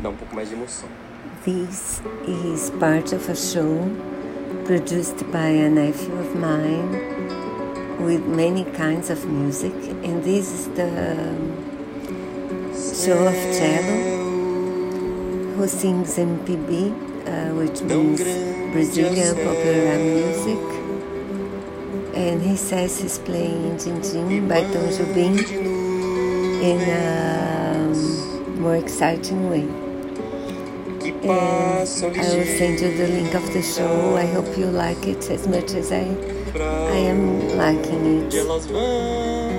que dá um pouco mais de emoção. This is part of a show produced by a nephew of mine with many kinds of music, and this is the show of cello who sings MPB, uh, which means Brazilian popular music. And he says he's playing Jinjin by Tom Jobim in a more exciting way. And I will send you the link of the show. I hope you like it as much as I, I am liking it.